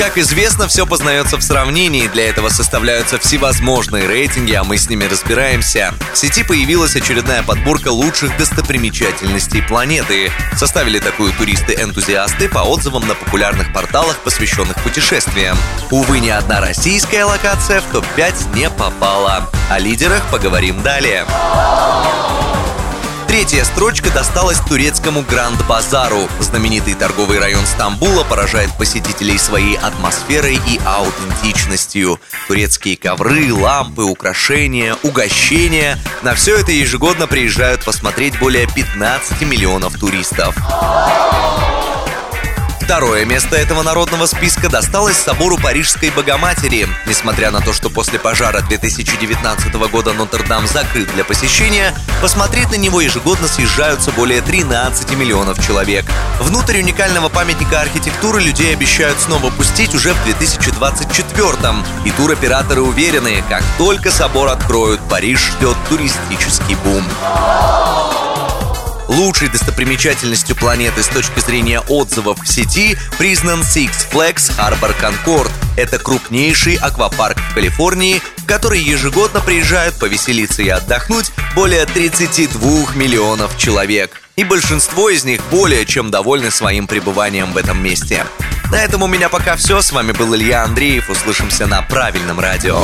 Как известно, все познается в сравнении, для этого составляются всевозможные рейтинги, а мы с ними разбираемся. В сети появилась очередная подборка лучших достопримечательностей планеты. Составили такую туристы-энтузиасты по отзывам на популярных порталах, посвященных путешествиям. Увы, ни одна российская локация в топ-5 не попала. О лидерах поговорим далее. Третья строчка досталась турецкому Гранд-Базару. Знаменитый торговый район Стамбула поражает посетителей своей атмосферой и аутентичностью. Турецкие ковры, лампы, украшения, угощения – на все это ежегодно приезжают посмотреть более 15 миллионов туристов. Второе место этого народного списка досталось собору Парижской Богоматери. Несмотря на то, что после пожара 2019 года Нотр-Дам закрыт для посещения, посмотреть на него ежегодно съезжаются более 13 миллионов человек. Внутрь уникального памятника архитектуры людей обещают снова пустить уже в 2024 И туроператоры уверены, как только собор откроют, Париж ждет туристический бум. Лучшей достопримечательностью планеты с точки зрения отзывов в сети признан Six Flags Harbor Concord. Это крупнейший аквапарк в Калифорнии, в который ежегодно приезжают повеселиться и отдохнуть более 32 миллионов человек. И большинство из них более чем довольны своим пребыванием в этом месте. На этом у меня пока все. С вами был Илья Андреев. Услышимся на правильном радио.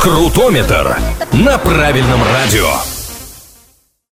Крутометр на правильном радио.